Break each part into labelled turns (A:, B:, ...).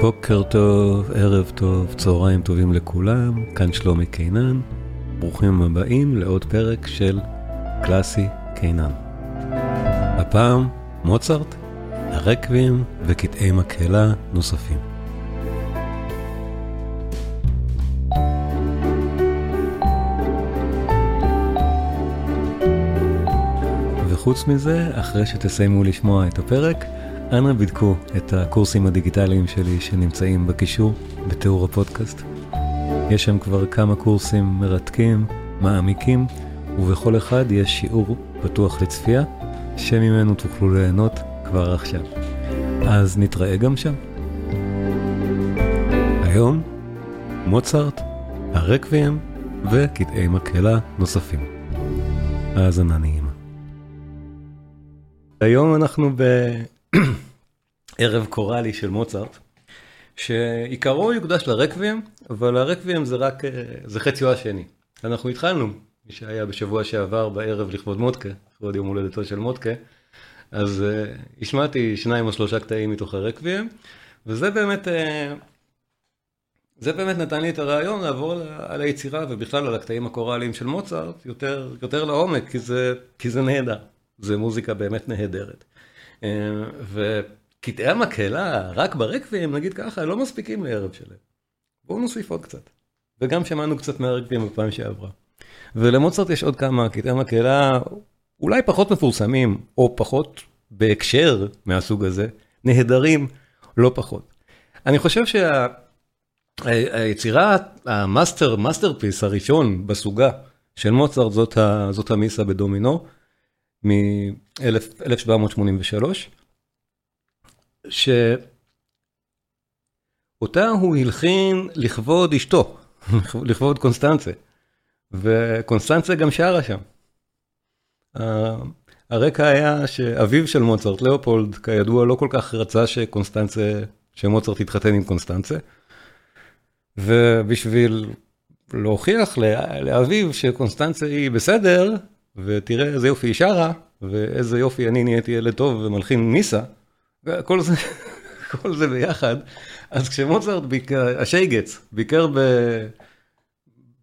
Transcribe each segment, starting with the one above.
A: בוקר טוב, ערב טוב, צהריים טובים לכולם, כאן שלומי קינן, ברוכים הבאים לעוד פרק של קלאסי קינן. הפעם מוצרט, הרקבים וקטעי מקהלה נוספים. וחוץ מזה, אחרי שתסיימו לשמוע את הפרק, אנא בדקו את הקורסים הדיגיטליים שלי שנמצאים בקישור בתיאור הפודקאסט. יש שם כבר כמה קורסים מרתקים, מעמיקים, ובכל אחד יש שיעור פתוח לצפייה, שממנו תוכלו ליהנות כבר עכשיו. אז נתראה גם שם. היום, מוצרט, הרקבים וקטעי מקהלה נוספים. האזנה נעימה. היום אנחנו ב... ערב קוראלי של מוצרט, שעיקרו יוקדש לרקבים, אבל הרקבים זה רק, זה חציו השני. אנחנו התחלנו, מי שהיה בשבוע שעבר בערב לכבוד מודקה, לכבוד יום הולדתו של מודקה, אז uh, השמעתי שניים או שלושה קטעים מתוך הרקבים, וזה באמת, uh, זה באמת נתן לי את הרעיון לעבור על, על היצירה ובכלל על הקטעים הקוראליים של מוצרט יותר, יותר לעומק, כי זה, כי זה נהדר, זה מוזיקה באמת נהדרת. אה, וקטעי המקהלה, רק ברקוויאם, נגיד ככה, לא מספיקים לערב שלם. בואו נוסיף עוד קצת. וגם שמענו קצת מהרקוויאם בפעם שעברה. ולמוצרט יש עוד כמה קטעי מקהלה, אולי פחות מפורסמים, או פחות בהקשר מהסוג הזה, נהדרים לא פחות. אני חושב שהיצירה, ה master, masterpiece הראשון בסוגה של מוצרט זאת, זאת המיסה בדומינו מ-1783. שאותה הוא הלחין לכבוד אשתו, לכבוד קונסטנצה, וקונסטנצה גם שרה שם. הרקע היה שאביו של מוצרט, לאופולד, כידוע, לא כל כך רצה שקונסטנצה, שמוצרט יתחתן עם קונסטנצה, ובשביל להוכיח לאביו שקונסטנצה היא בסדר, ותראה איזה יופי היא שרה, ואיזה יופי אני נהייתי ילד טוב ומלחין ניסה, כל זה, כל זה ביחד, אז כשמוצרט ביקר, השייגץ, ביקר ב...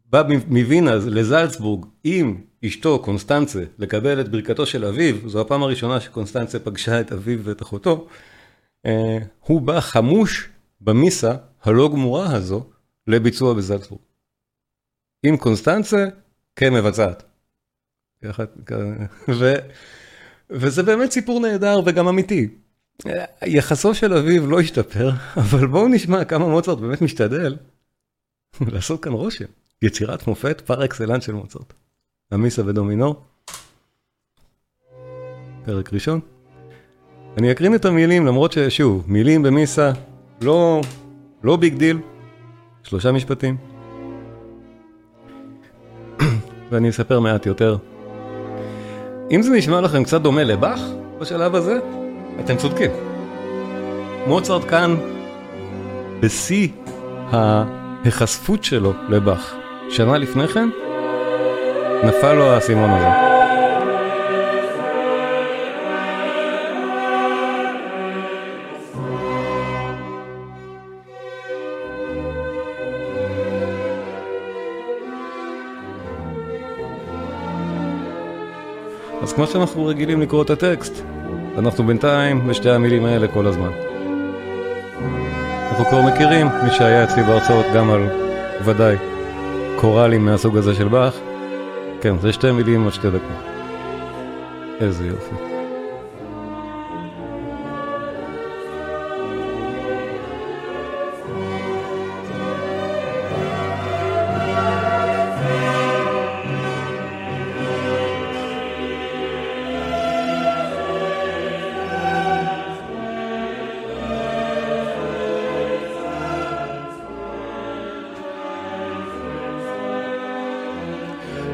A: בא מווינה לזלצבורג עם אשתו קונסטנצה לקבל את ברכתו של אביו, זו הפעם הראשונה שקונסטנצה פגשה את אביו ואת אחותו, אה, הוא בא חמוש במיסה הלא גמורה הזו לביצוע בזלצבורג. עם קונסטנצה כמבצעת. ו... וזה באמת סיפור נהדר וגם אמיתי. יחסו של אביו לא השתפר, אבל בואו נשמע כמה מוצרט באמת משתדל לעשות כאן רושם. יצירת מופת פר אקסלנס של מוצרט. המיסה ודומינור. פרק ראשון. אני אקרין את המילים למרות ששוב, מילים במיסה לא, לא big deal. שלושה משפטים. ואני אספר מעט יותר. אם זה נשמע לכם קצת דומה לבאך בשלב הזה, אתם צודקים. מוצרט כאן בשיא ההיחשפות שלו לבאך. שנה לפני כן, נפל לו האסימון הזה. אז כמו שאנחנו רגילים לקרוא את הטקסט, אנחנו בינתיים בשתי המילים האלה כל הזמן. אנחנו כבר מכירים, מי שהיה אצלי בהרצאות גם על, ודאי, קוראלים מהסוג הזה של באך. כן, זה שתי מילים עוד שתי דקות. איזה יופי.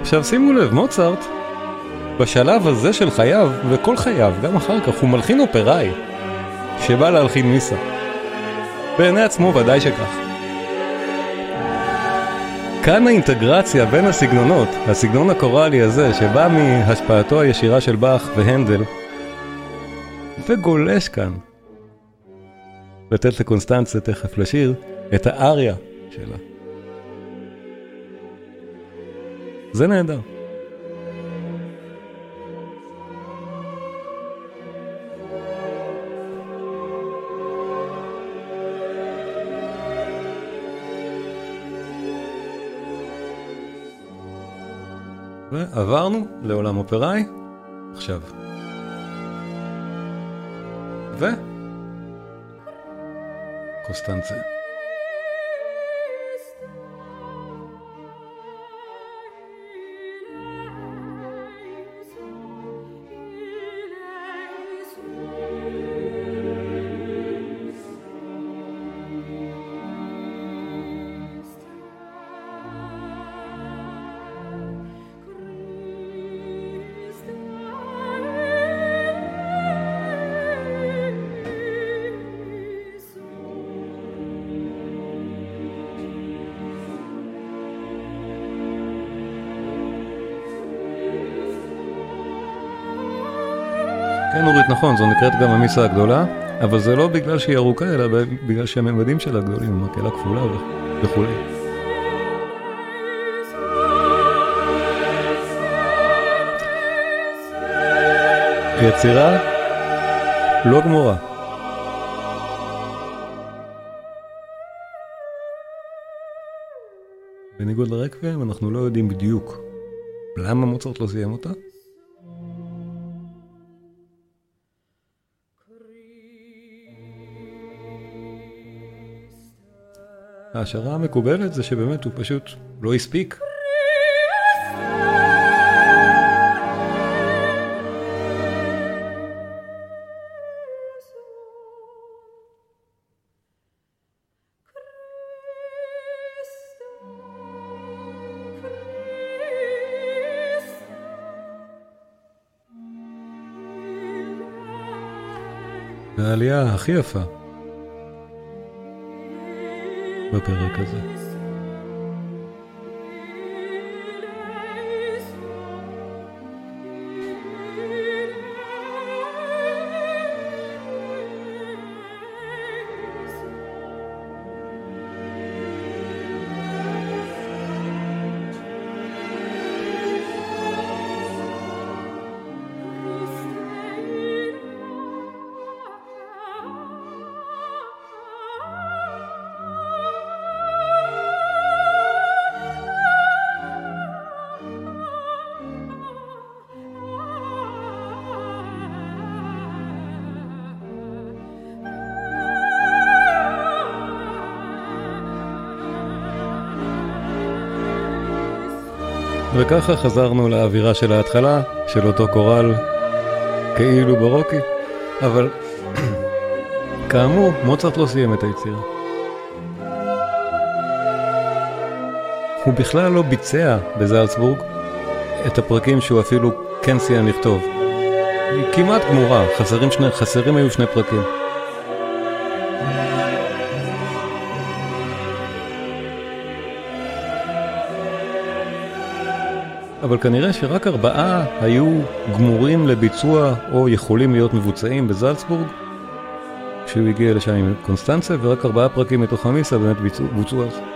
A: עכשיו שימו לב, מוצרט, בשלב הזה של חייו, וכל חייו, גם אחר כך, הוא מלחין אופראי, שבא להלחין מיסה. בעיני עצמו ודאי שכך. כאן האינטגרציה בין הסגנונות, הסגנון הקוראלי הזה, שבא מהשפעתו הישירה של באך והנדל, וגולש כאן לתת לקונסטנציה תכף לשיר את האריה שלה. זה נהדר. ועברנו לעולם אופראי, עכשיו. ו... קוסטנצה. כן אורית נכון זו נקראת גם המיסה הגדולה אבל זה לא בגלל שהיא ארוכה אלא בגלל שהממדים שלה גדולים מקהלה כפולה וכולי. יצירה לא גמורה. בניגוד לרקבים אנחנו לא יודעים בדיוק למה מוצרט לא סיים אותה. ההשערה המקובלת זה שבאמת הוא פשוט לא הספיק. העלייה הכי יפה בפרק הזה. וככה חזרנו לאווירה של ההתחלה, של אותו קורל כאילו ברוקי, אבל כאמור, מוצרט לא סיים את היצירה. הוא בכלל לא ביצע בזלצבורג את הפרקים שהוא אפילו כן סיים לכתוב. היא כמעט גמורה, חסרים, שני, חסרים היו שני פרקים. אבל כנראה שרק ארבעה היו גמורים לביצוע או יכולים להיות מבוצעים בזלצבורג כשהוא הגיע לשם עם קונסטנצה ורק ארבעה פרקים מתוך המיסה באמת בוצעו אז.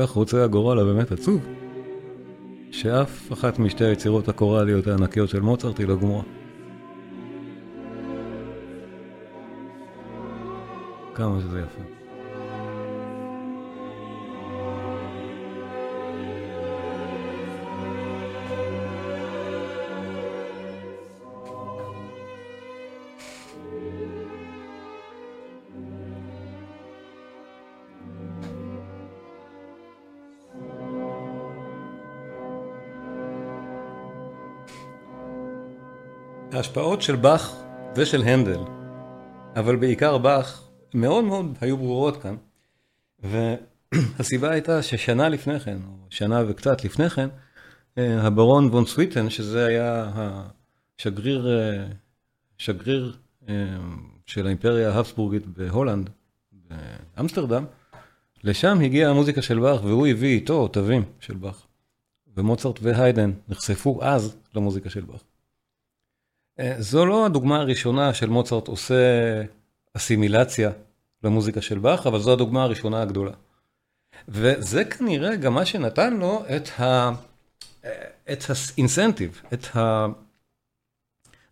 A: וכך רוצה הגורל הבאמת עצוב, שאף אחת משתי היצירות הקוראליות הענקיות של מוצרט היא לא גמורה. כמה שזה יפה. ההשפעות של באך ושל הנדל, אבל בעיקר באך, מאוד מאוד היו ברורות כאן. והסיבה הייתה ששנה לפני כן, או שנה וקצת לפני כן, אה, הברון וון סוויטן, שזה היה שגריר, שגריר של האימפריה ההבסבורגית בהולנד, באמסטרדם, לשם הגיעה המוזיקה של באך והוא הביא איתו תווים של באך. ומוצרט והיידן נחשפו אז למוזיקה של באך. זו לא הדוגמה הראשונה של מוצרט עושה אסימילציה למוזיקה של באך, אבל זו הדוגמה הראשונה הגדולה. וזה כנראה גם מה שנתן לו את ה... את האינסנטיב, את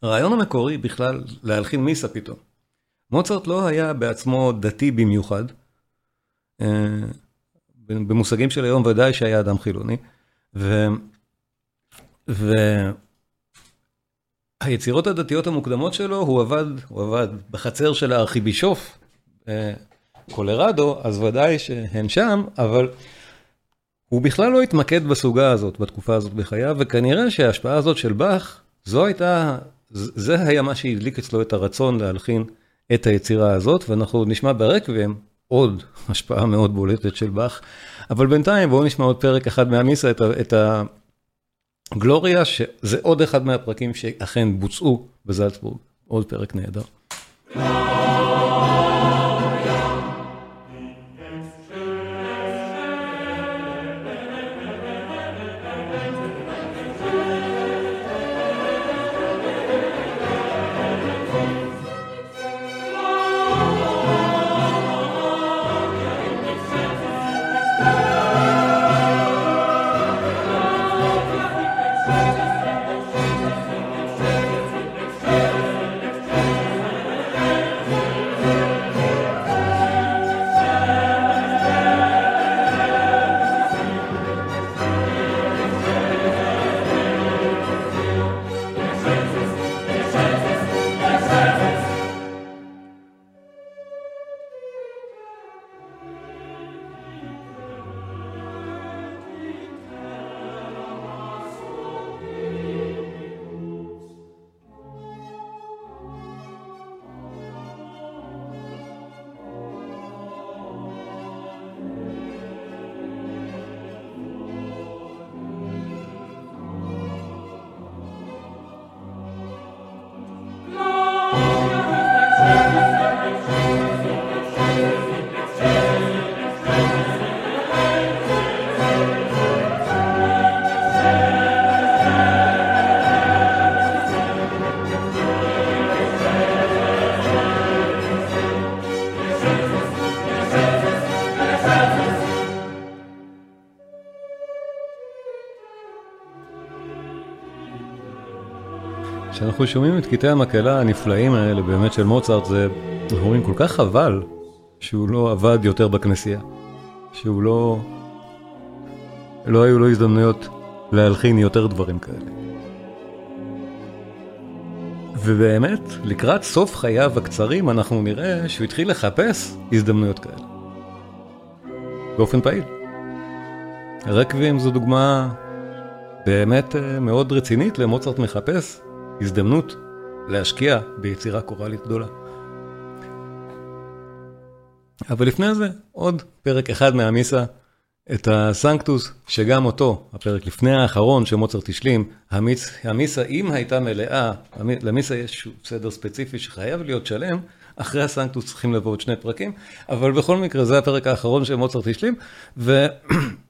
A: הרעיון המקורי בכלל להלחין מיסה פתאום. מוצרט לא היה בעצמו דתי במיוחד, במושגים של היום ודאי שהיה אדם חילוני, ו... והיצירות הדתיות המוקדמות שלו, הוא עבד, הוא עבד בחצר של הארכיבישוף, קולרדו, אז ודאי שהן שם, אבל הוא בכלל לא התמקד בסוגה הזאת בתקופה הזאת בחייו, וכנראה שההשפעה הזאת של באך, זו הייתה, זה היה מה שהדליק אצלו את הרצון להלחין את היצירה הזאת, ואנחנו נשמע ברקבים עוד השפעה מאוד בולטת של באך, אבל בינתיים בואו נשמע עוד פרק אחד מהמיסה, את, את הגלוריה, שזה עוד אחד מהפרקים שאכן בוצעו בזלצבורג, עוד פרק נהדר. כשאנחנו שומעים את קטעי המקהלה הנפלאים האלה באמת של מוצרט, זה, אנחנו אומרים כל כך חבל שהוא לא עבד יותר בכנסייה, שהוא לא, לא היו לו הזדמנויות להלחין יותר דברים כאלה. ובאמת, לקראת סוף חייו הקצרים אנחנו נראה שהוא התחיל לחפש הזדמנויות כאלה. באופן פעיל. רקבים זו דוגמה באמת אה, מאוד רצינית למוצרט מחפש הזדמנות להשקיע ביצירה קוראלית גדולה. אבל לפני זה, עוד פרק אחד מהמיסה, את הסנקטוס, שגם אותו, הפרק לפני האחרון שמוצרט השלים, המיס, המיסה, אם הייתה מלאה, למיסה יש סדר ספציפי שחייב להיות שלם, אחרי הסנקטוס צריכים לבוא עוד שני פרקים, אבל בכל מקרה זה הפרק האחרון שמוצרט השלים, ו...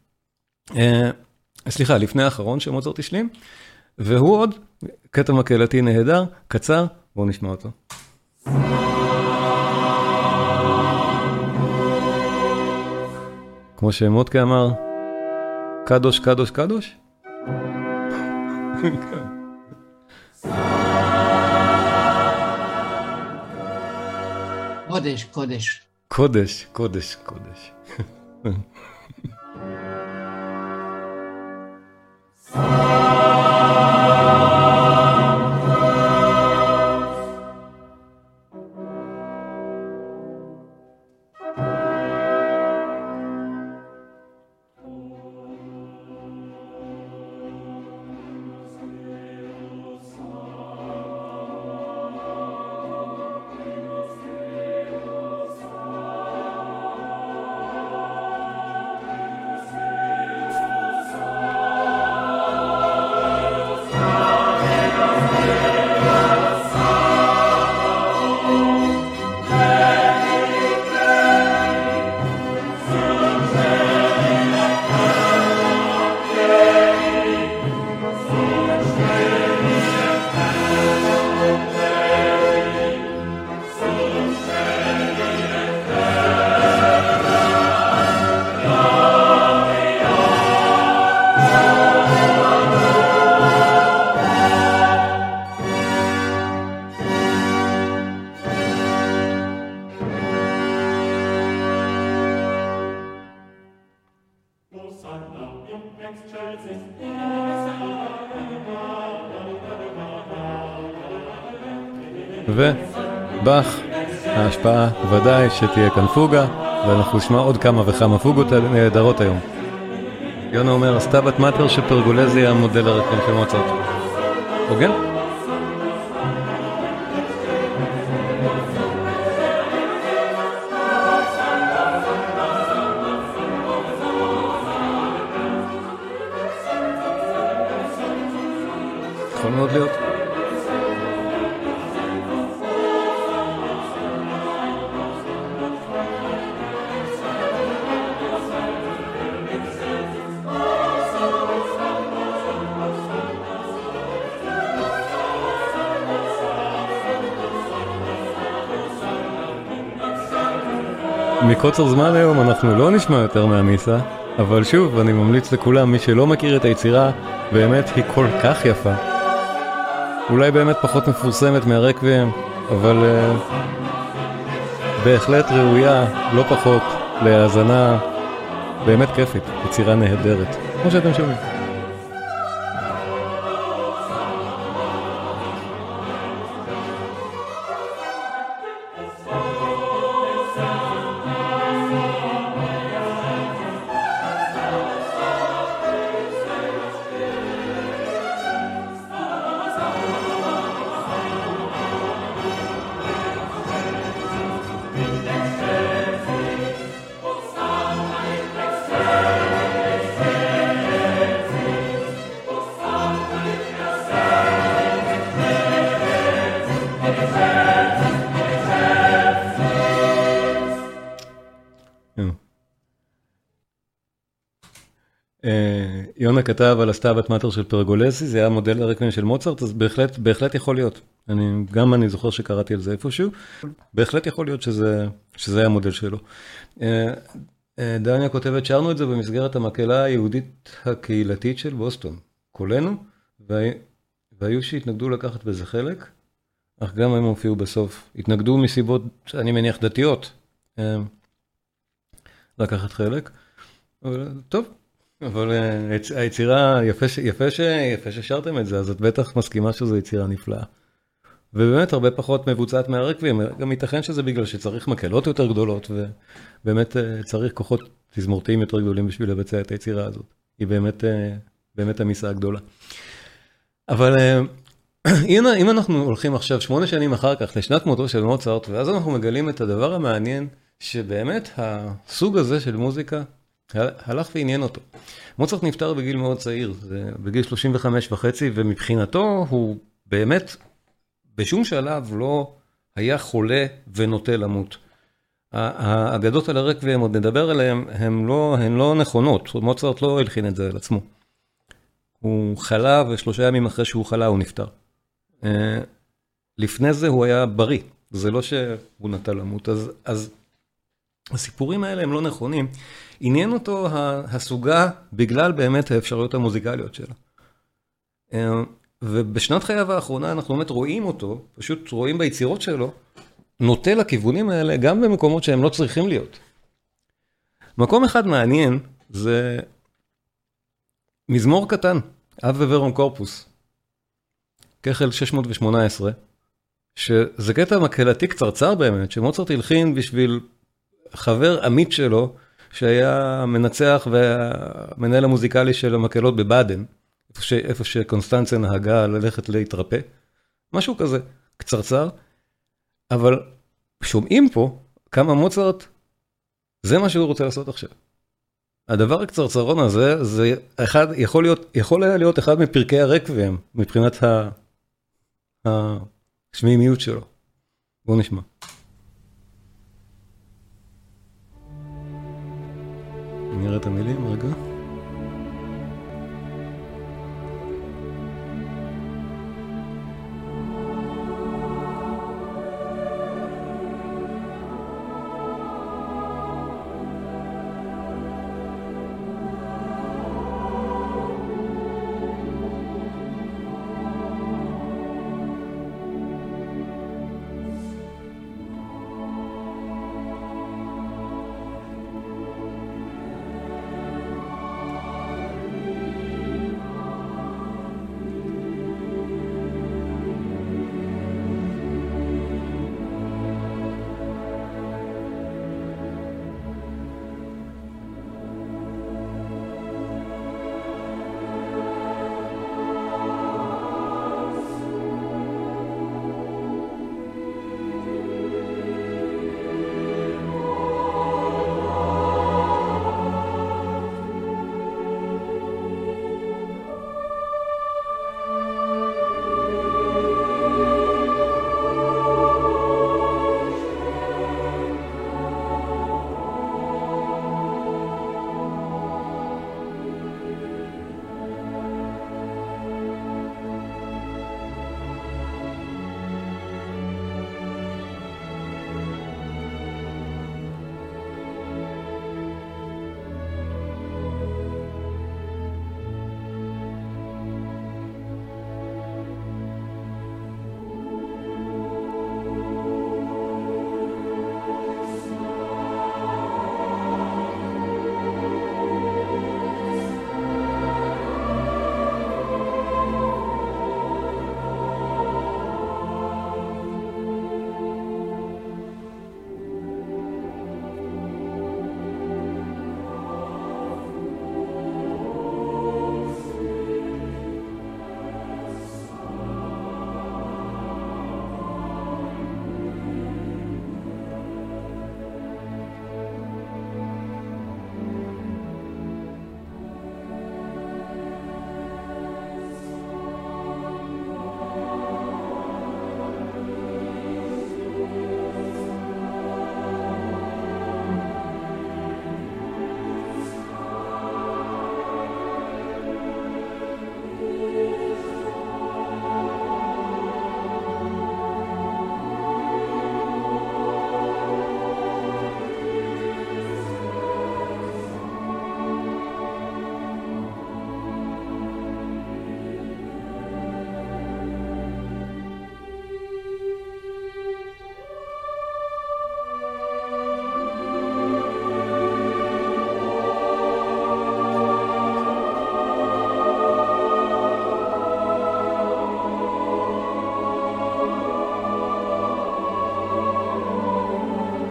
A: אה, סליחה, לפני האחרון שמוצרט השלים, והוא עוד, קטע מקהלתי נהדר, קצר, בואו נשמע אותו. כמו שמודקה אמר, קדוש, קדוש, קדוש?
B: קודש, קודש.
A: קודש, קודש, קודש. Oh ההשפעה ודאי שתהיה כאן פוגה, ואנחנו נשמע עוד כמה וכמה פוגות נהדרות היום. יונה אומר, הסטאבת מאטר של פרגולזי המודל הרקם של מוצרט. הוגן? מקוצר זמן היום אנחנו לא נשמע יותר מהמיסה, אבל שוב, אני ממליץ לכולם, מי שלא מכיר את היצירה, באמת היא כל כך יפה. אולי באמת פחות מפורסמת מהרקבים, אבל uh, בהחלט ראויה, לא פחות, להאזנה באמת כיפית, יצירה נהדרת, כמו שאתם שומעים. יונה כתב על הסטאבת מאטר של פרגולסי, זה היה מודל הרקבים של מוצרט, אז בהחלט, בהחלט יכול להיות. אני, גם אני זוכר שקראתי על זה איפשהו, בהחלט יכול להיות שזה, שזה היה המודל שלו. דניה כותבת, שרנו את זה במסגרת המקהלה היהודית הקהילתית של בוסטון. קולנו, והיו שהתנגדו לקחת בזה חלק, אך גם הם הופיעו בסוף. התנגדו מסיבות, אני מניח, דתיות, לקחת חלק. טוב, אבל היצירה, יפה ששרתם את זה, אז את בטח מסכימה שזו יצירה נפלאה. ובאמת הרבה פחות מבוצעת מהרקבים, גם ייתכן שזה בגלל שצריך מקהלות יותר גדולות, ובאמת צריך כוחות תזמורתיים יותר גדולים בשביל לבצע את היצירה הזאת. היא באמת, באמת המיסה הגדולה. אבל הנה, אם אנחנו הולכים עכשיו שמונה שנים אחר כך לשנת מותו של מוצרט, ואז אנחנו מגלים את הדבר המעניין, שבאמת הסוג הזה של מוזיקה, הלך ועניין אותו. מוצרט נפטר בגיל מאוד צעיר, בגיל 35 וחצי, ומבחינתו הוא באמת בשום שלב לא היה חולה ונוטה למות. האגדות על הרקבים, עוד נדבר עליהן, הן לא, הן לא נכונות, מוצרט לא הלחין את זה על עצמו. הוא חלה, ושלושה ימים אחרי שהוא חלה הוא נפטר. לפני זה הוא היה בריא, זה לא שהוא נטה למות, אז, אז הסיפורים האלה הם לא נכונים. עניין אותו הסוגה בגלל באמת האפשרויות המוזיקליות שלה. ובשנת חייו האחרונה אנחנו באמת רואים אותו, פשוט רואים ביצירות שלו, נוטה לכיוונים האלה גם במקומות שהם לא צריכים להיות. מקום אחד מעניין זה מזמור קטן, אב וורום קורפוס, כחל 618, שזה קטע מקהלתי קצרצר באמת, שמוצרט הלחין בשביל חבר עמית שלו, שהיה מנצח והמנהל המוזיקלי של המקהלות בבאדן, איפה, ש, איפה שקונסטנציה נהגה ללכת להתרפא, משהו כזה, קצרצר, אבל שומעים פה כמה מוצרט, זה מה שהוא רוצה לעשות עכשיו. הדבר הקצרצרון הזה, זה אחד, יכול להיות, יכול היה להיות אחד מפרקי הרקבים, מבחינת השמימיות שלו. בואו נשמע. נראה את המילים רגע.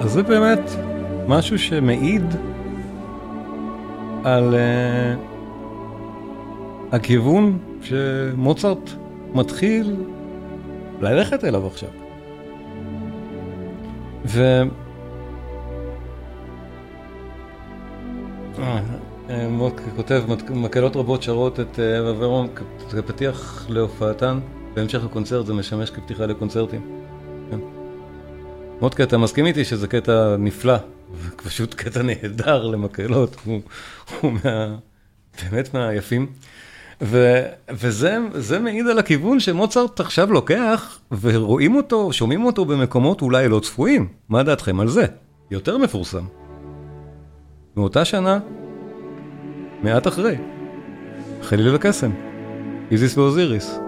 A: זה באמת משהו שמעיד על uh, הכיוון שמוצרט מתחיל ללכת אליו עכשיו. ו... אה, מוק כותב, מקהלות רבות שרות את אברום כפתיח להופעתן, בהמשך הקונצרט זה משמש כפתיחה לקונצרטים. מודקה, אתה מסכים איתי שזה קטע נפלא, פשוט קטע נהדר למקהלות, הוא, הוא מה, באמת מהיפים. ו, וזה מעיד על הכיוון שמוצרט עכשיו לוקח, ורואים אותו, שומעים אותו במקומות אולי לא צפויים. מה דעתכם על זה? יותר מפורסם. מאותה שנה, מעט אחרי, חליל וקסם, איזיס ואוזיריס.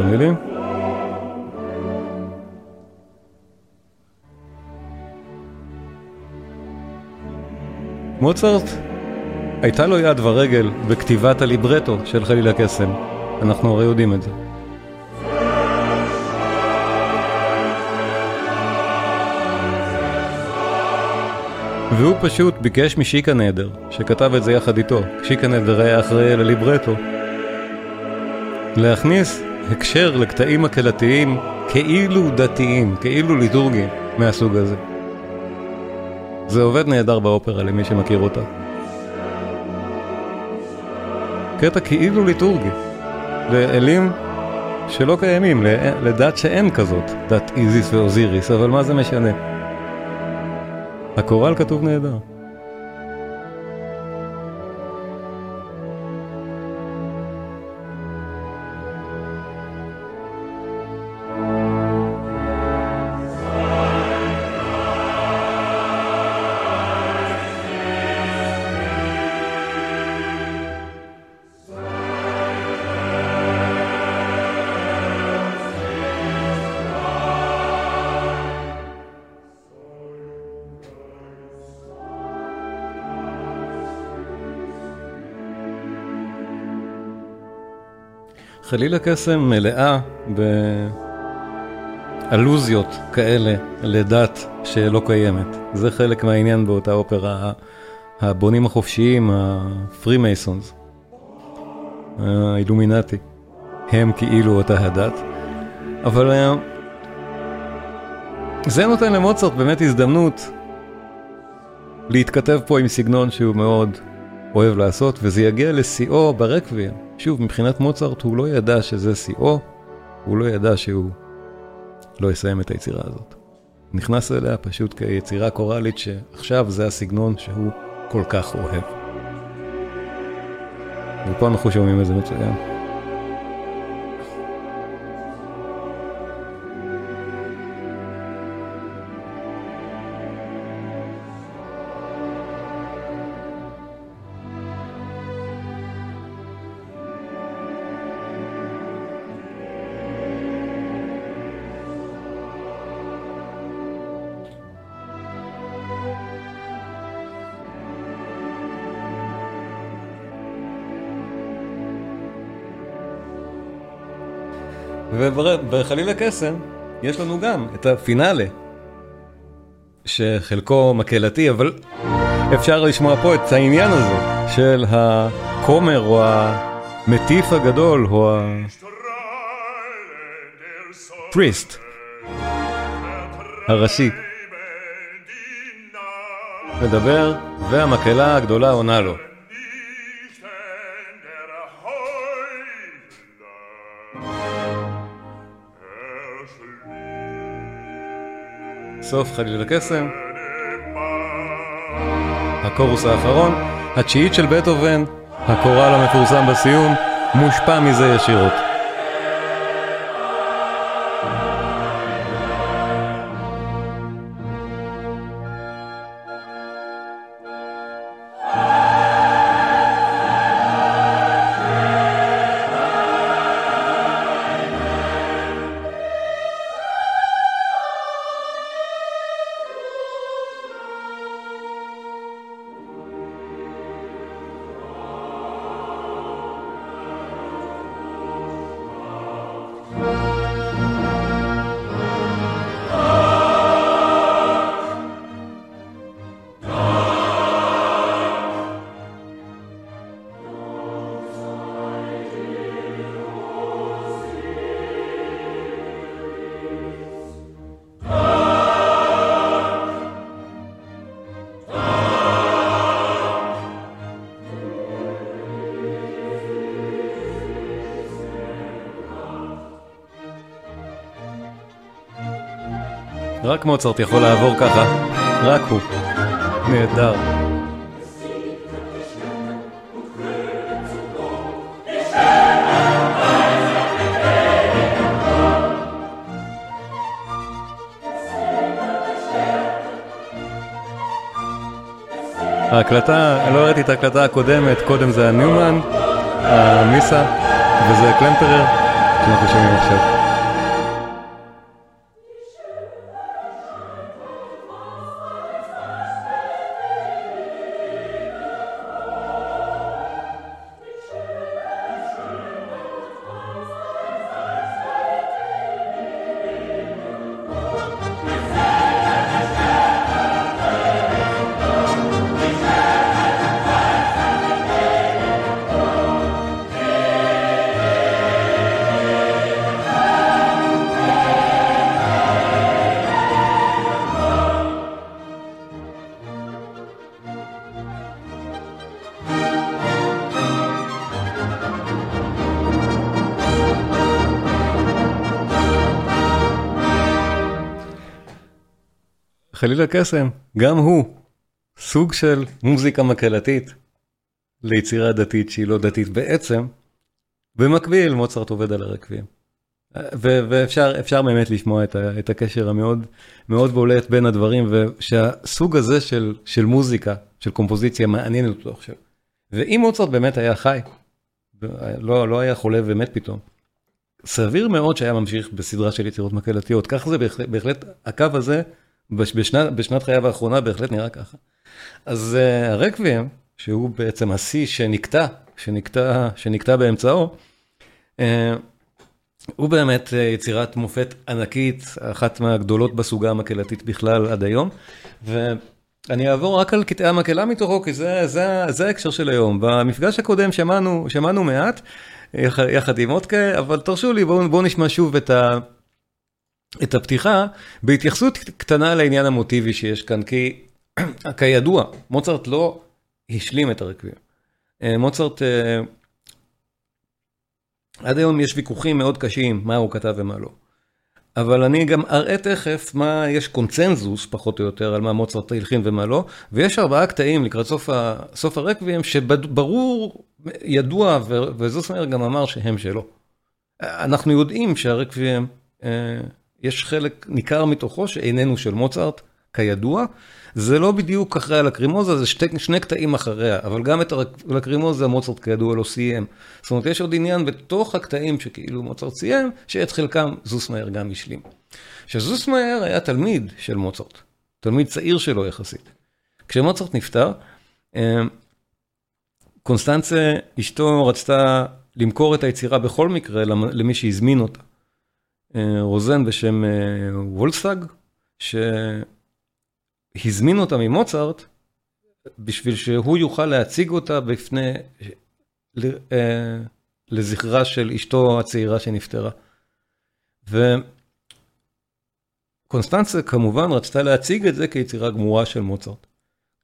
A: המילים? מוצרט, הייתה לו יד ורגל בכתיבת הליברטו של חליל הקסם. אנחנו הרי יודעים את זה. והוא פשוט ביקש משיקה נדר, שכתב את זה יחד איתו, שיקה נדר היה אחראי על הליברטו, להכניס הקשר לקטעים הקהלתיים כאילו דתיים, כאילו ליטורגיים מהסוג הזה. זה עובד נהדר באופרה למי שמכיר אותה. קטע כאילו ליטורגי, לאלים שלא קיימים, לדת שאין כזאת, דת איזיס ואוזיריס, אבל מה זה משנה? הקורל כתוב נהדר. חליל הקסם מלאה באלוזיות כאלה לדת שלא קיימת. זה חלק מהעניין באותה אופרה, הבונים החופשיים, הפרי מייסונס, האילומינטי, הם כאילו אותה הדת. אבל אה, זה נותן למוצרט באמת הזדמנות להתכתב פה עם סגנון שהוא מאוד אוהב לעשות, וזה יגיע לשיאו ברקוויאם. שוב, מבחינת מוצרט הוא לא ידע שזה שיאו, הוא לא ידע שהוא לא יסיים את היצירה הזאת. נכנס אליה פשוט כיצירה קוראלית שעכשיו זה הסגנון שהוא כל כך אוהב. ופה אנחנו שומעים את זה מצוין. ובחליל הקסם יש לנו גם את הפינאלה, שחלקו מקהלתי, אבל אפשר לשמוע פה את העניין הזה של הכומר או המטיף הגדול או הפריסט הראשי. מדבר והמקהלה הגדולה עונה לו. סוף חליל הקסם. הקורוס האחרון, התשיעית של בטהובן, הקורל המפורסם בסיום, מושפע מזה ישירות. רק מוצרט יכול לעבור ככה, רק הוא. נהדר. ההקלטה, לא ראיתי את ההקלטה הקודמת, קודם זה הניומן, המיסה, וזה קלמפרר, שאנחנו שומעים עכשיו. חליל הקסם, גם הוא סוג של מוזיקה מקהלתית ליצירה דתית שהיא לא דתית בעצם. במקביל מוצרט עובד על הרקבים. ואפשר באמת לשמוע את, ה, את הקשר המאוד מאוד בולט בין הדברים, ושהסוג הזה של, של מוזיקה, של קומפוזיציה, מעניין אותו עכשיו. ואם מוצרט באמת היה חי, לא, לא היה חולה ומת פתאום, סביר מאוד שהיה ממשיך בסדרה של יצירות מקהלתיות. כך זה בהחלט, בהחלט הקו הזה בשנת, בשנת חייו האחרונה בהחלט נראה ככה. אז uh, הרקבים, שהוא בעצם השיא שנקטע, שנקטע, שנקטע באמצעו, uh, הוא באמת uh, יצירת מופת ענקית, אחת מהגדולות בסוגה המקהלתית בכלל עד היום. ואני אעבור רק על קטעי המקהלה מתוכו, כי זה, זה, זה ההקשר של היום. במפגש הקודם שמענו, שמענו מעט, יחד, יחד עם אודקה, אבל תרשו לי, בואו בוא נשמע שוב את ה... את הפתיחה בהתייחסות קטנה לעניין המוטיבי שיש כאן, כי כידוע, מוצרט לא השלים את הרקבים. אה, מוצרט, אה, עד היום יש ויכוחים מאוד קשים, מה הוא כתב ומה לא. אבל אני גם אראה תכף מה יש קונצנזוס, פחות או יותר, על מה מוצרט הלחין ומה לא, ויש ארבעה קטעים לקראת סוף, ה, סוף הרקבים, שברור, ידוע, וזוסמר גם אמר שהם שלו. אנחנו יודעים שהרקבים... אה, יש חלק ניכר מתוכו שאיננו של מוצרט, כידוע. זה לא בדיוק אחרי הלקרימוזה, זה שתי, שני קטעים אחריה, אבל גם את הלקרימוזה מוצרט כידוע לא סיים. זאת אומרת, יש עוד עניין בתוך הקטעים שכאילו מוצרט סיים, שאת חלקם זוסמאייר גם השלים. שזוסמאייר היה תלמיד של מוצרט, תלמיד צעיר שלו יחסית. כשמוצרט נפטר, אה, קונסטנצה, אשתו רצתה למכור את היצירה בכל מקרה למי שהזמין אותה. אה, רוזן בשם אה, וולסג, שהזמין אותה ממוצרט בשביל שהוא יוכל להציג אותה בפני, אה, לזכרה של אשתו הצעירה שנפטרה. וקונסטנצה כמובן רצתה להציג את זה כיצירה גמורה של מוצרט.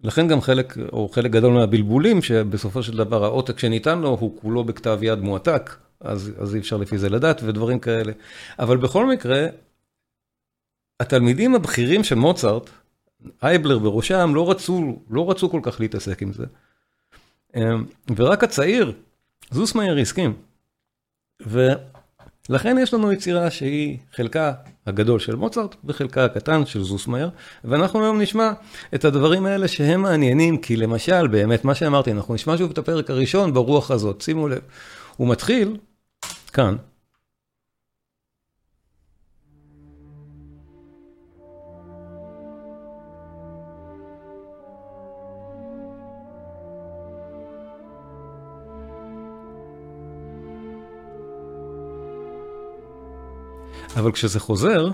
A: לכן גם חלק, או חלק גדול מהבלבולים, שבסופו של דבר העותק שניתן לו הוא כולו בכתב יד מועתק. אז, אז אי אפשר לפי זה לדעת ודברים כאלה. אבל בכל מקרה, התלמידים הבכירים של מוצרט, אייבלר בראשם, לא רצו, לא רצו כל כך להתעסק עם זה. אמ, ורק הצעיר, זוסמאייר הסכים. ולכן יש לנו יצירה שהיא חלקה הגדול של מוצרט וחלקה הקטן של זוסמאייר, ואנחנו היום נשמע את הדברים האלה שהם מעניינים, כי למשל, באמת, מה שאמרתי, אנחנו נשמע שוב את הפרק הראשון ברוח הזאת, שימו לב. הוא מתחיל כאן. אבל כשזה חוזר,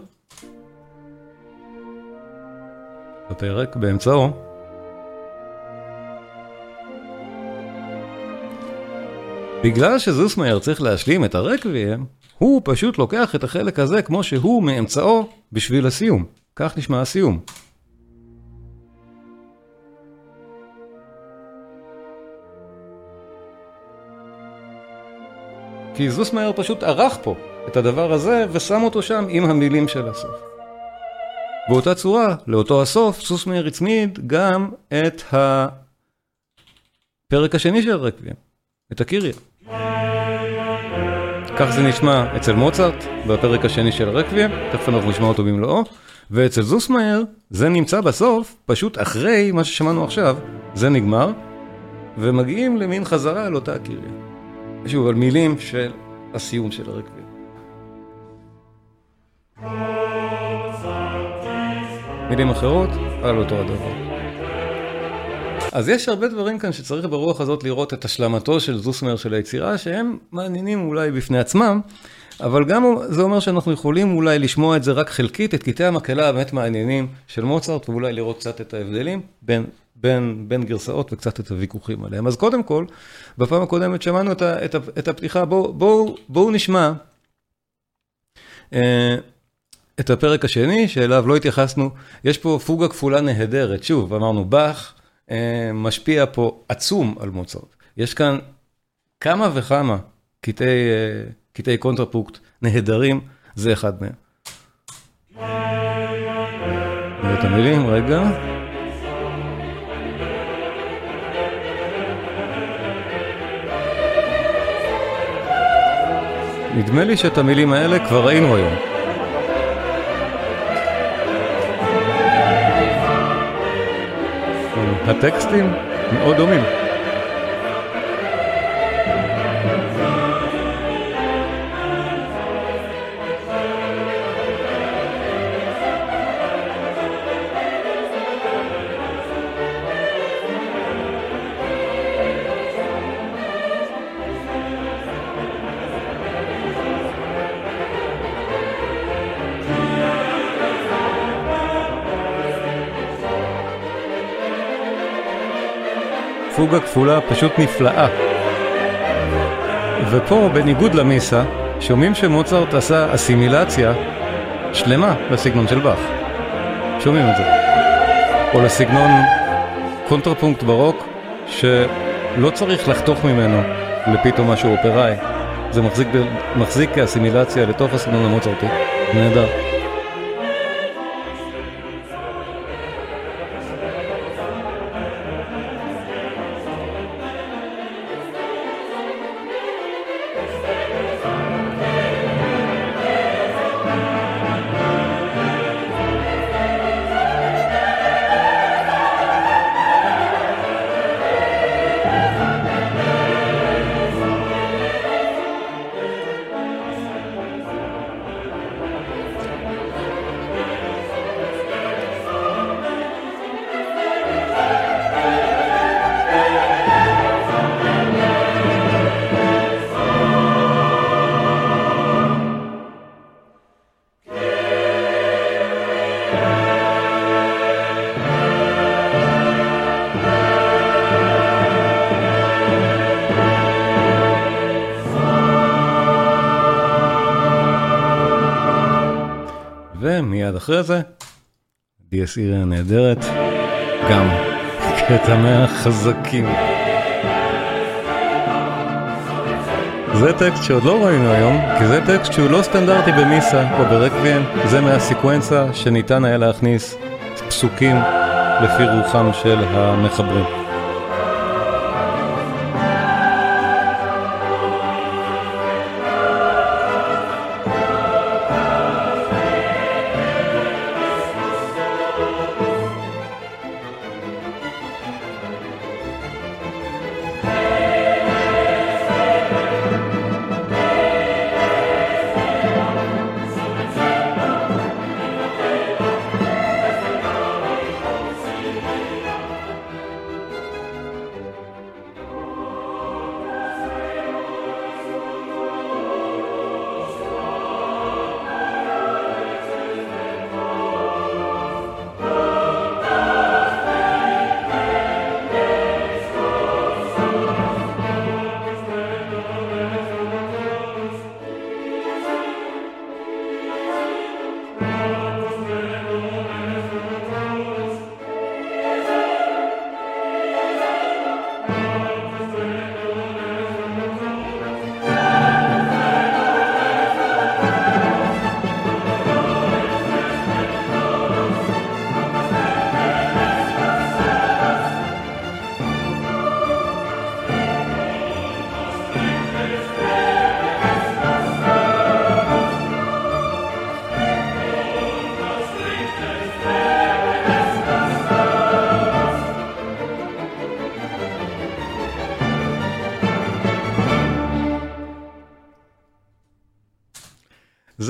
A: בפרק, באמצעו, בגלל שזוסמאייר צריך להשלים את הרקבים, הוא פשוט לוקח את החלק הזה כמו שהוא מאמצעו בשביל הסיום. כך נשמע הסיום. כי זוסמאייר פשוט ערך פה את הדבר הזה ושם אותו שם עם המילים של הסוף. באותה צורה, לאותו הסוף, סוס מאיר הצמיד גם את הפרק השני של הרקבים, את הקיריה. כך זה נשמע אצל מוצרט, בפרק השני של הרקבים, תכף אנחנו נשמע אותו במלואו, ואצל זוסמאייר זה נמצא בסוף, פשוט אחרי מה ששמענו עכשיו, זה נגמר, ומגיעים למין חזרה על אותה הקיריה. שוב, על מילים של הסיום של הרקבים. מילים אחרות, על אותו הדבר. אז יש הרבה דברים כאן שצריך ברוח הזאת לראות את השלמתו של זוסמר של היצירה, שהם מעניינים אולי בפני עצמם, אבל גם זה אומר שאנחנו יכולים אולי לשמוע את זה רק חלקית, את קטעי המקהלה הבאמת מעניינים של מוצרט, ואולי לראות קצת את ההבדלים בין, בין, בין גרסאות וקצת את הוויכוחים עליהם. אז קודם כל, בפעם הקודמת שמענו את, ה, את, ה, את הפתיחה, בואו בוא, בוא נשמע. אה, את הפרק השני, שאליו לא התייחסנו, יש פה פוגה כפולה נהדרת, שוב, אמרנו, באך אה, משפיע פה עצום על מוצרט. יש כאן כמה וכמה קטעי, אה, קטעי קונטרפונקט נהדרים, זה אחד מהם. נראה את המילים, רגע. נדמה לי שאת המילים האלה כבר ראינו היום. הטקסטים מאוד דומים. פוגה כפולה פשוט נפלאה. ופה, בניגוד למיסה, שומעים שמוצרט עשה אסימילציה שלמה לסגנון של באך. שומעים את זה. או לסגנון קונטרפונקט בארוק, שלא צריך לחתוך ממנו לפתאום משהו אופראי. זה מחזיק, מחזיק כאסימילציה לתוך הסגנון המוצרטי. נהדר. אחרי זה, דיאס איריה נהדרת, גם קטע מהחזקים. זה טקסט שעוד לא ראינו היום, כי זה טקסט שהוא לא סטנדרטי במיסה או ברקביאם, זה מהסקוונצה שניתן היה להכניס פסוקים לפי רוחם של המחברים.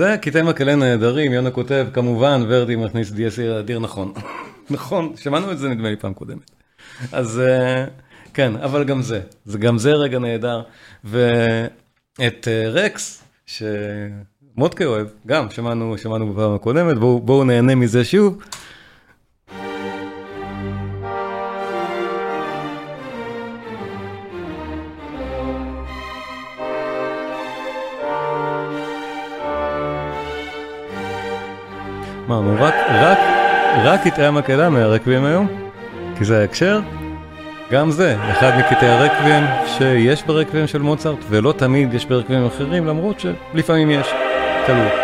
A: זה קטעי מקהלה נהדרים, יונה כותב, כמובן, ורדי מכניס DSE אדיר, נכון. נכון, שמענו את זה נדמה לי פעם קודמת. אז אה, כן, אבל גם זה, זה גם זה רגע נהדר. ואת אה, רקס, שמודקה אוהב, גם שמענו, שמענו בפעם הקודמת, בואו, בואו נהנה מזה שוב. אמרנו, רק, רק, רק קטעי המקהלה מהרקבים היום, כי זה ההקשר. גם זה, אחד מקטעי הרקבים שיש ברקבים של מוצרט, ולא תמיד יש ברקבים אחרים, למרות שלפעמים יש, תלוי.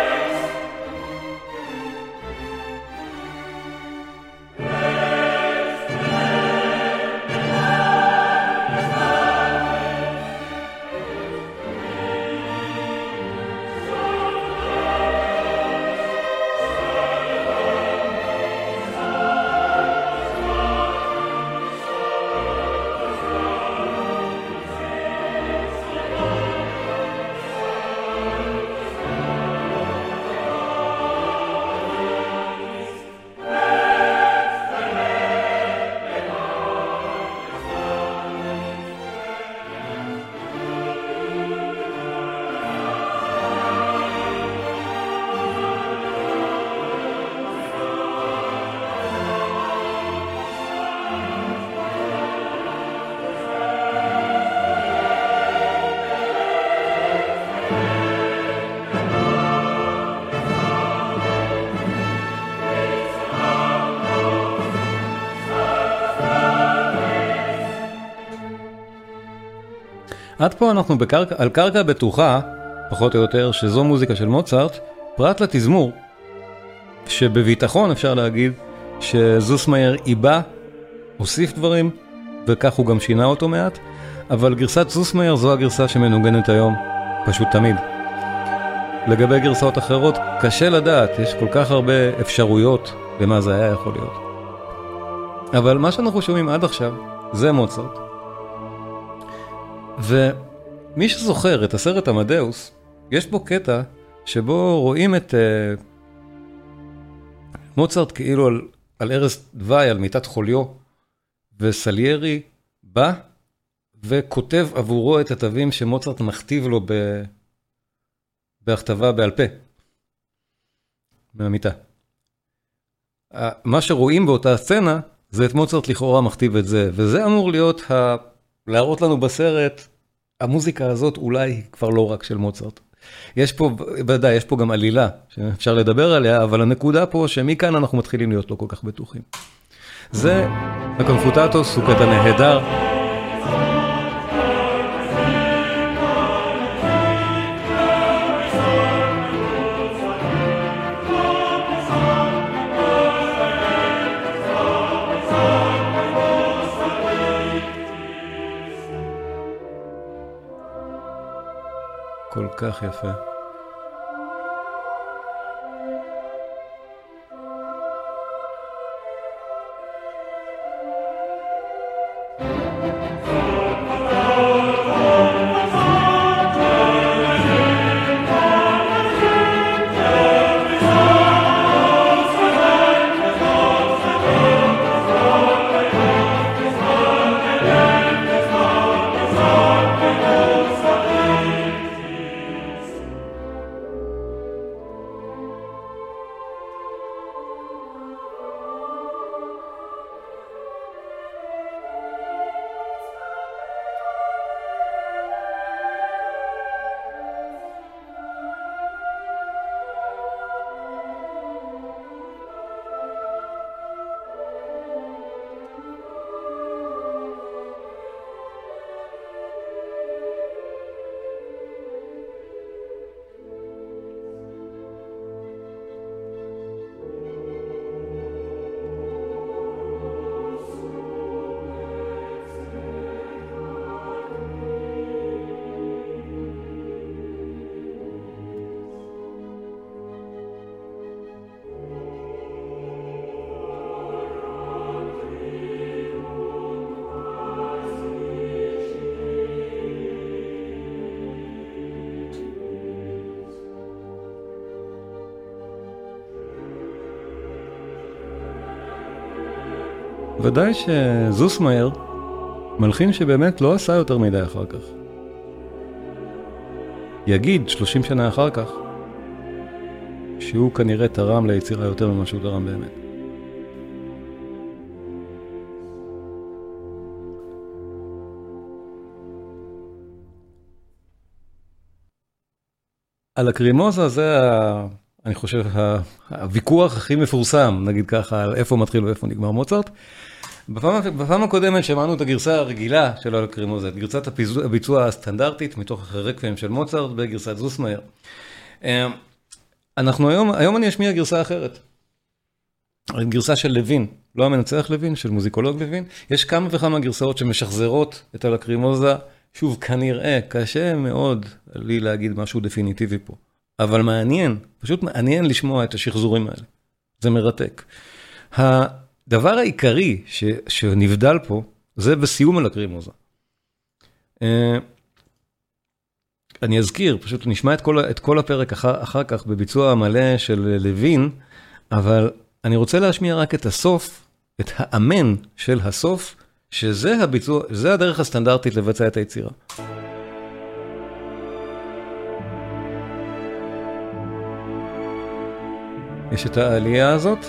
A: עד פה אנחנו בקרקע, על קרקע בטוחה, פחות או יותר, שזו מוזיקה של מוצרט, פרט לתזמור, שבביטחון אפשר להגיד שזוסמייר איבא, הוסיף דברים, וכך הוא גם שינה אותו מעט, אבל גרסת זוסמייר זו הגרסה שמנוגנת היום, פשוט תמיד. לגבי גרסאות אחרות, קשה לדעת, יש כל כך הרבה אפשרויות למה זה היה יכול להיות. אבל מה שאנחנו שומעים עד עכשיו, זה מוצרט. ומי שזוכר את הסרט עמדאוס, יש בו קטע שבו רואים את uh, מוצרט כאילו על, על ערש דווי, על מיטת חוליו, וסליירי בא וכותב עבורו את התווים שמוצרט מכתיב לו ב... בהכתבה בעל פה, מהמיטה. מה שרואים באותה סצנה זה את מוצרט לכאורה מכתיב את זה, וזה אמור להיות ה... להראות לנו בסרט, המוזיקה הזאת אולי כבר לא רק של מוצרט. יש פה, ודאי, יש פה גם עלילה שאפשר לדבר עליה, אבל הנקודה פה שמכאן אנחנו מתחילים להיות לא כל כך בטוחים. זה, הקונפוטטוס הוא קטע נהדר. כך יפה. ודאי שזוסמאייר, מלחין שבאמת לא עשה יותר מדי אחר כך. יגיד 30 שנה אחר כך, שהוא כנראה תרם ליצירה יותר ממה שהוא תרם באמת. על הקרימוזה זה, ה, אני חושב, הוויכוח הכי מפורסם, נגיד ככה, על איפה מתחיל ואיפה נגמר מוצרט. בפעם, בפעם הקודמת שמענו את הגרסה הרגילה של הקרימוזה, את גרסת הביצוע הסטנדרטית מתוך הרקבים של מוצרט בגרסת זוסמאייר. אמ, אנחנו היום, היום אני אשמיע גרסה אחרת. גרסה של לוין, לא המנצח לוין, של מוזיקולוג לוין. יש כמה וכמה גרסאות שמשחזרות את הלקרימוזה. שוב, כנראה, קשה מאוד לי להגיד משהו דפיניטיבי פה. אבל מעניין, פשוט מעניין לשמוע את השחזורים האלה. זה מרתק. הדבר העיקרי ש, שנבדל פה, זה בסיום הלקרימוזה. אה, אני אזכיר, פשוט נשמע את כל, את כל הפרק אחר, אחר כך בביצוע המלא של לוין, אבל אני רוצה להשמיע רק את הסוף, את האמן של הסוף, שזה הביצוע, זה הדרך הסטנדרטית לבצע את היצירה. יש את העלייה הזאת.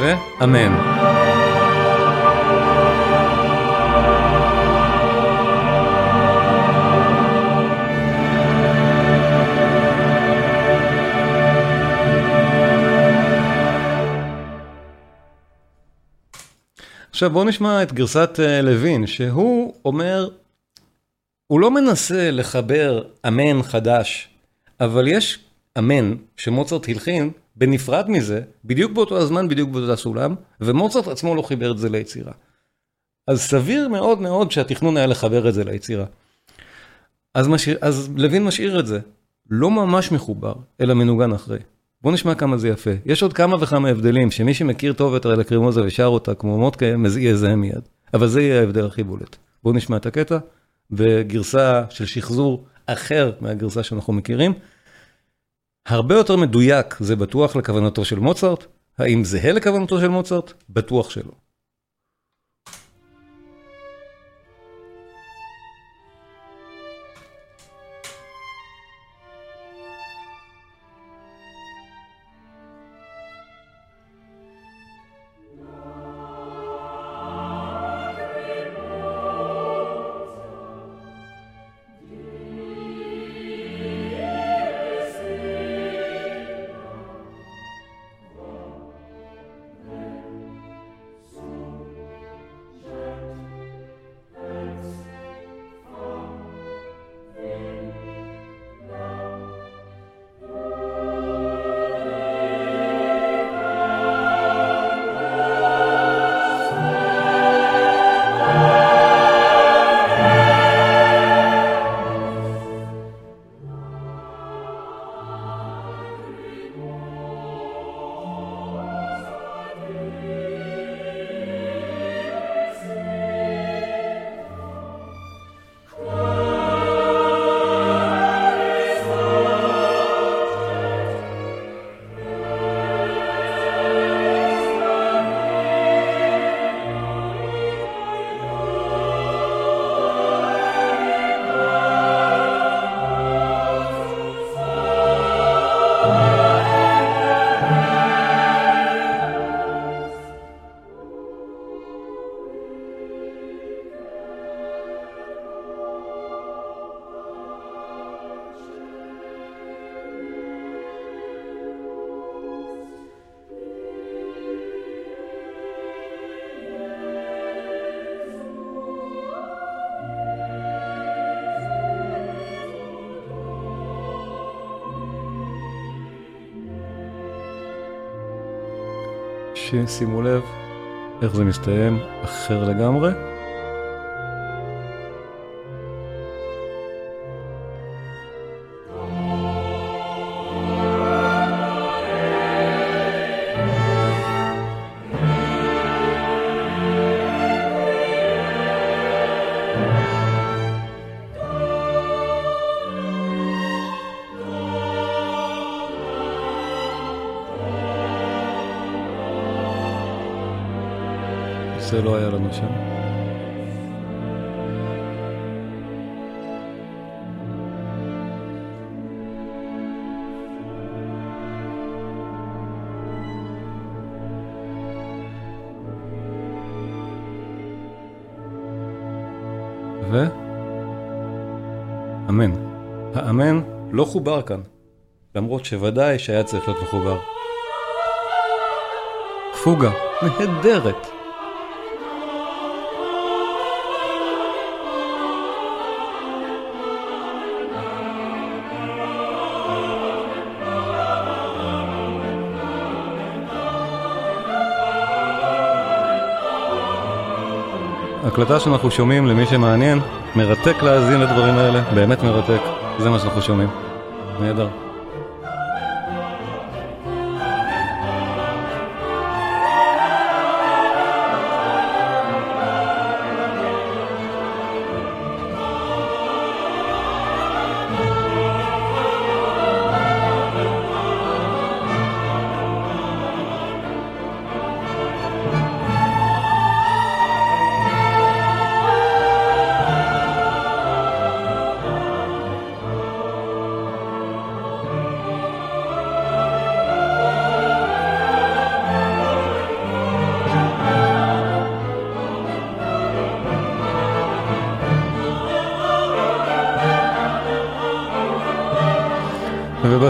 A: ואמן. עכשיו בואו נשמע את גרסת אה, לוין, שהוא אומר, הוא לא מנסה לחבר אמן חדש, אבל יש אמן שמוצרט הלחין בנפרד מזה, בדיוק באותו הזמן, בדיוק באותו סולם, ומוצרט עצמו לא חיבר את זה ליצירה. אז סביר מאוד מאוד שהתכנון היה לחבר את זה ליצירה. אז, משאיר, אז לוין משאיר את זה, לא ממש מחובר, אלא מנוגן אחרי. בואו נשמע כמה זה יפה. יש עוד כמה וכמה הבדלים, שמי שמכיר טוב את הקרימוזה ושר אותה כמו מודקה, יזהה מיד. אבל זה יהיה ההבדל הכי בולט. בואו נשמע את הקטע, בגרסה של שחזור אחר מהגרסה שאנחנו מכירים. הרבה יותר מדויק, זה בטוח לכוונתו של מוצרט. האם זהה לכוונתו של מוצרט? בטוח שלא. שימו לב איך זה מסתיים אחר לגמרי. לא חובר כאן, למרות שוודאי שהיה צריך להיות מחובר. פוגה, נהדרת. הקלטה שאנחנו שומעים למי שמעניין, מרתק להאזין לדברים האלה, באמת מרתק, זה מה שאנחנו שומעים. נהדר.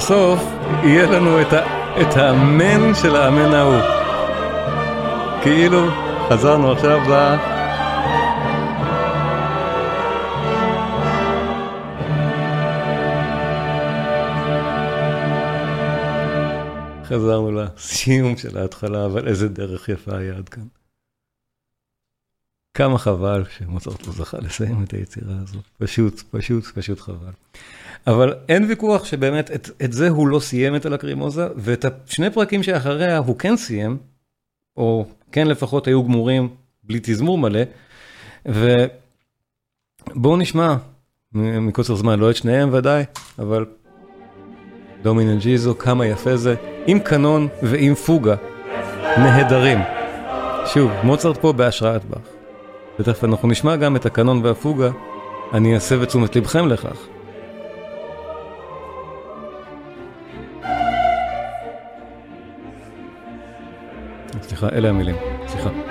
A: ובסוף יהיה לנו את, ה, את האמן של האמן ההוא. כאילו חזרנו עכשיו ל... חזרנו לסיום של ההתחלה, אבל איזה דרך יפה היה עד כאן. כמה חבל שמוצרט לא זכה לסיים את היצירה הזו. פשוט, פשוט, פשוט חבל. אבל אין ויכוח שבאמת את, את זה הוא לא סיים את הלקרימוזה, ואת השני פרקים שאחריה הוא כן סיים, או כן לפחות היו גמורים בלי תזמור מלא, ובואו נשמע, מקוצר זמן, לא את שניהם ודאי, אבל דומינן ג'יזו, כמה יפה זה, עם קנון ועם פוגה, נהדרים. שוב, מוצרט פה בהשראת באך. ותכף אנחנו נשמע גם את הקנון והפוגה, אני אסב את תשומת לבכם לכך. סליחה, אלה המילים. סליחה.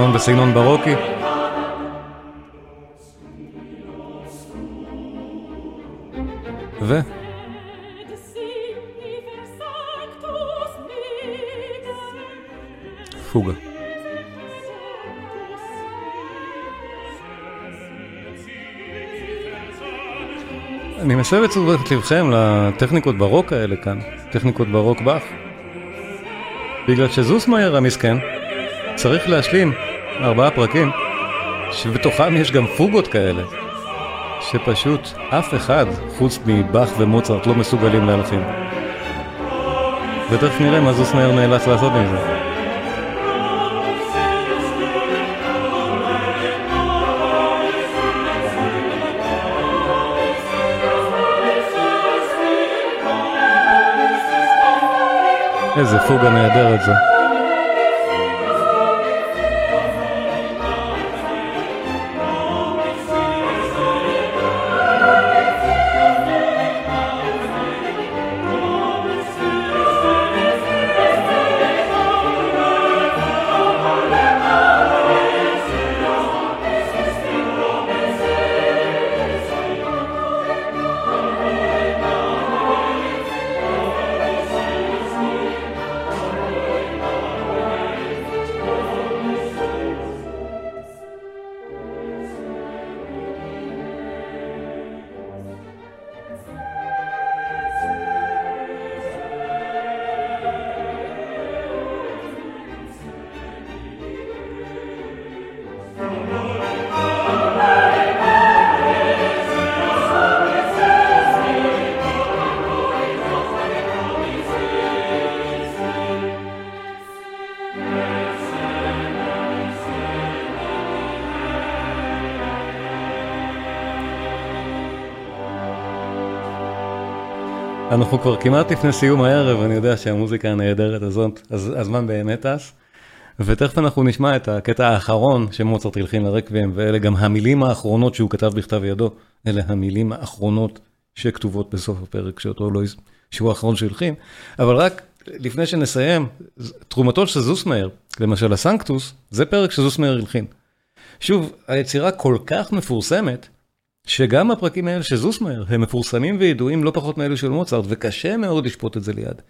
A: קנון בסגנון ברוקי. ו... פוגה. אני מסב את תשומת לבכם לטכניקות ברוק האלה כאן, טכניקות ברוק באך. בגלל שזוסמאייר המסכן צריך להשלים ארבעה פרקים, שבתוכם יש גם פוגות כאלה, שפשוט אף אחד חוץ מבאך ומוצרט לא מסוגלים להלחין. ותכף נראה מה זוסמאייר נאלץ לעשות עם זה. איזה פוגה נהדרת זו. אנחנו כבר כמעט לפני סיום הערב, אני יודע שהמוזיקה הנהדרת הזאת, אז הזמן באמת טס. ותכף אנחנו נשמע את הקטע האחרון שמוצרט הלחין לרקבים, ואלה גם המילים האחרונות שהוא כתב בכתב ידו, אלה המילים האחרונות שכתובות בסוף הפרק שאותו לא, שהוא האחרון שהלחין, אבל רק לפני שנסיים, תרומתו של זוסמאייר, למשל הסנקטוס, זה פרק שזוסמאייר הלחין. שוב, היצירה כל כך מפורסמת, שגם הפרקים האלה של זוסמאייר הם מפורסמים וידועים לא פחות מאלו של מוצרט, וקשה מאוד לשפוט את זה ליד.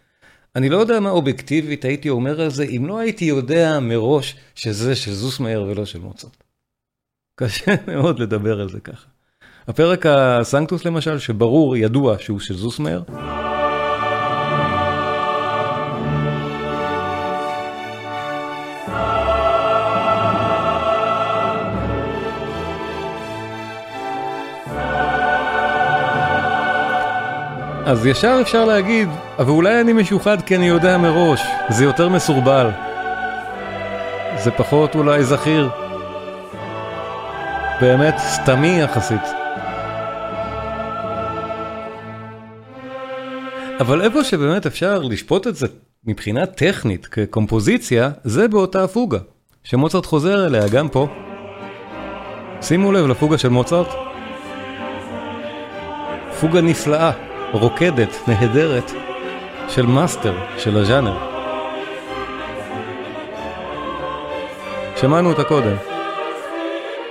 A: אני לא יודע מה אובייקטיבית הייתי אומר על זה, אם לא הייתי יודע מראש שזה של זוסמאייר ולא של מוצרט. קשה מאוד לדבר על זה ככה. הפרק הסנקטוס למשל, שברור, ידוע שהוא של זוסמאייר. אז ישר אפשר להגיד, אבל אולי אני משוחד כי אני יודע מראש, זה יותר מסורבל. זה פחות אולי זכיר. באמת סתמי יחסית. אבל איפה שבאמת אפשר לשפוט את זה מבחינה טכנית כקומפוזיציה, זה באותה הפוגה, שמוצרט חוזר אליה גם פה. שימו לב לפוגה של מוצרט. פוגה נפלאה. רוקדת, נהדרת, של master, של הז'אנר. שמענו אותה קודם.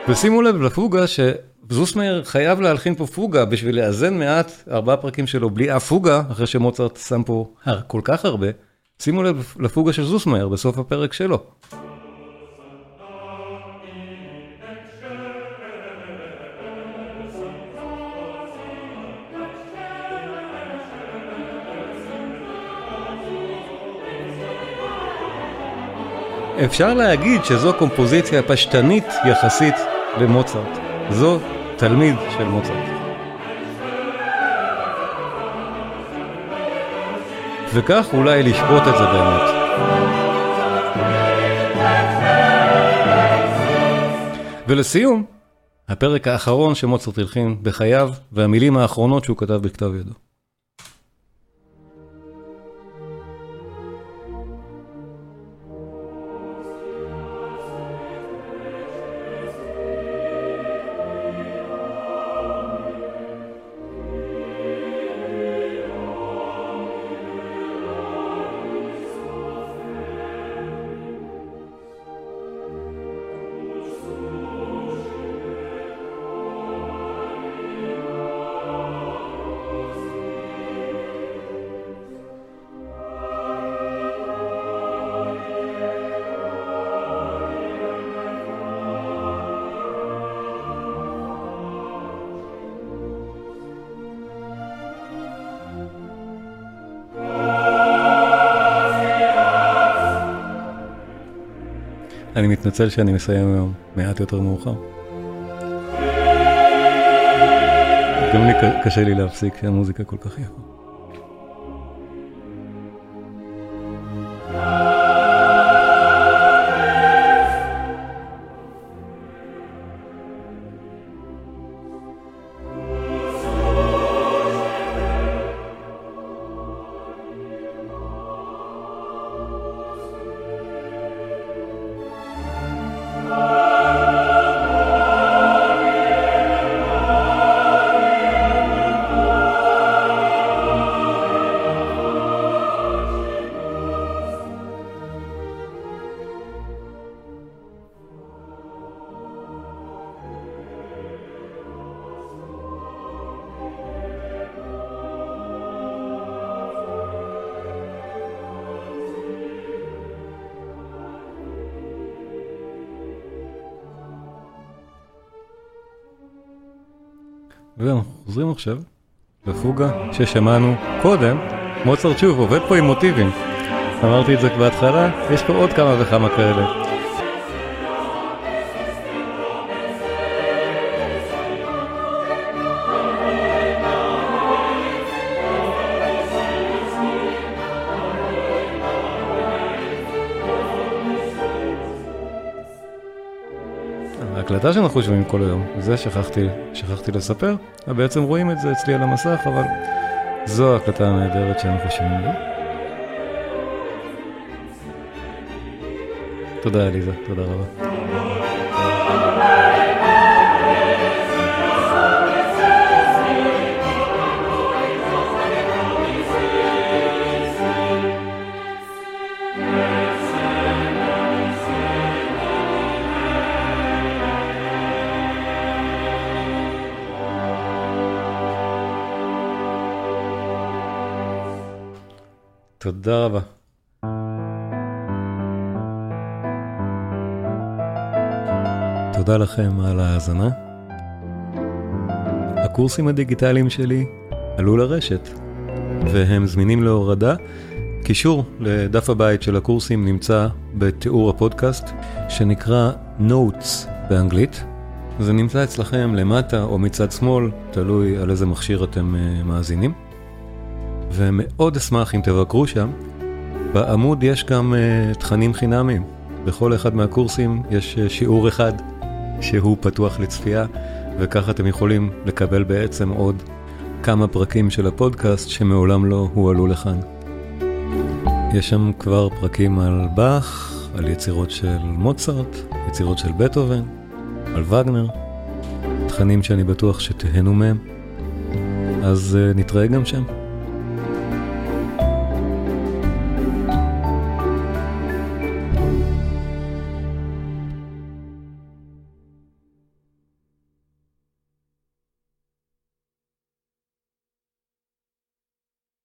A: ושימו לב לפוגה שזוסמאייר חייב להלחין פה פוגה בשביל לאזן מעט ארבעה פרקים שלו בלי אף פוגה, אחרי שמוצרט שם פה כל כך הרבה. שימו לב לפוגה של זוסמאייר בסוף הפרק שלו. אפשר להגיד שזו קומפוזיציה פשטנית יחסית למוצרט. זו תלמיד של מוצרט. וכך אולי לשפוט את זה באמת. ולסיום, הפרק האחרון שמוצרט הלחין בחייו, והמילים האחרונות שהוא כתב בכתב ידו. אני מתנצל שאני מסיים היום מעט יותר מאוחר. גם לי קשה לי להפסיק שהמוזיקה כל כך יפה. עכשיו לפוגה ששמענו קודם, מוצרט שוב עובד פה עם מוטיבים. אמרתי את זה בהתחלה, יש פה עוד כמה וכמה כאלה. ההקלטה שאנחנו שומעים כל היום, זה שכחתי, שכחתי לספר, בעצם רואים את זה אצלי על המסך, אבל זו ההקלטה הנהדרת שאנחנו שומעים. תודה עליזה, תודה רבה. תודה רבה. תודה לכם על ההאזנה. הקורסים הדיגיטליים שלי עלו לרשת, והם זמינים להורדה. קישור לדף הבית של הקורסים נמצא בתיאור הפודקאסט, שנקרא Notes באנגלית. זה נמצא אצלכם למטה או מצד שמאל, תלוי על איזה מכשיר אתם אה, מאזינים. ומאוד אשמח אם תבקרו שם. בעמוד יש גם uh, תכנים חינמיים. בכל אחד מהקורסים יש uh, שיעור אחד שהוא פתוח לצפייה, וככה אתם יכולים לקבל בעצם עוד כמה פרקים של הפודקאסט שמעולם לא הועלו לכאן. יש שם כבר פרקים על באך, על יצירות של מוצרט, יצירות של בטהובן, על וגנר, תכנים שאני בטוח שתהנו מהם. אז uh, נתראה גם שם.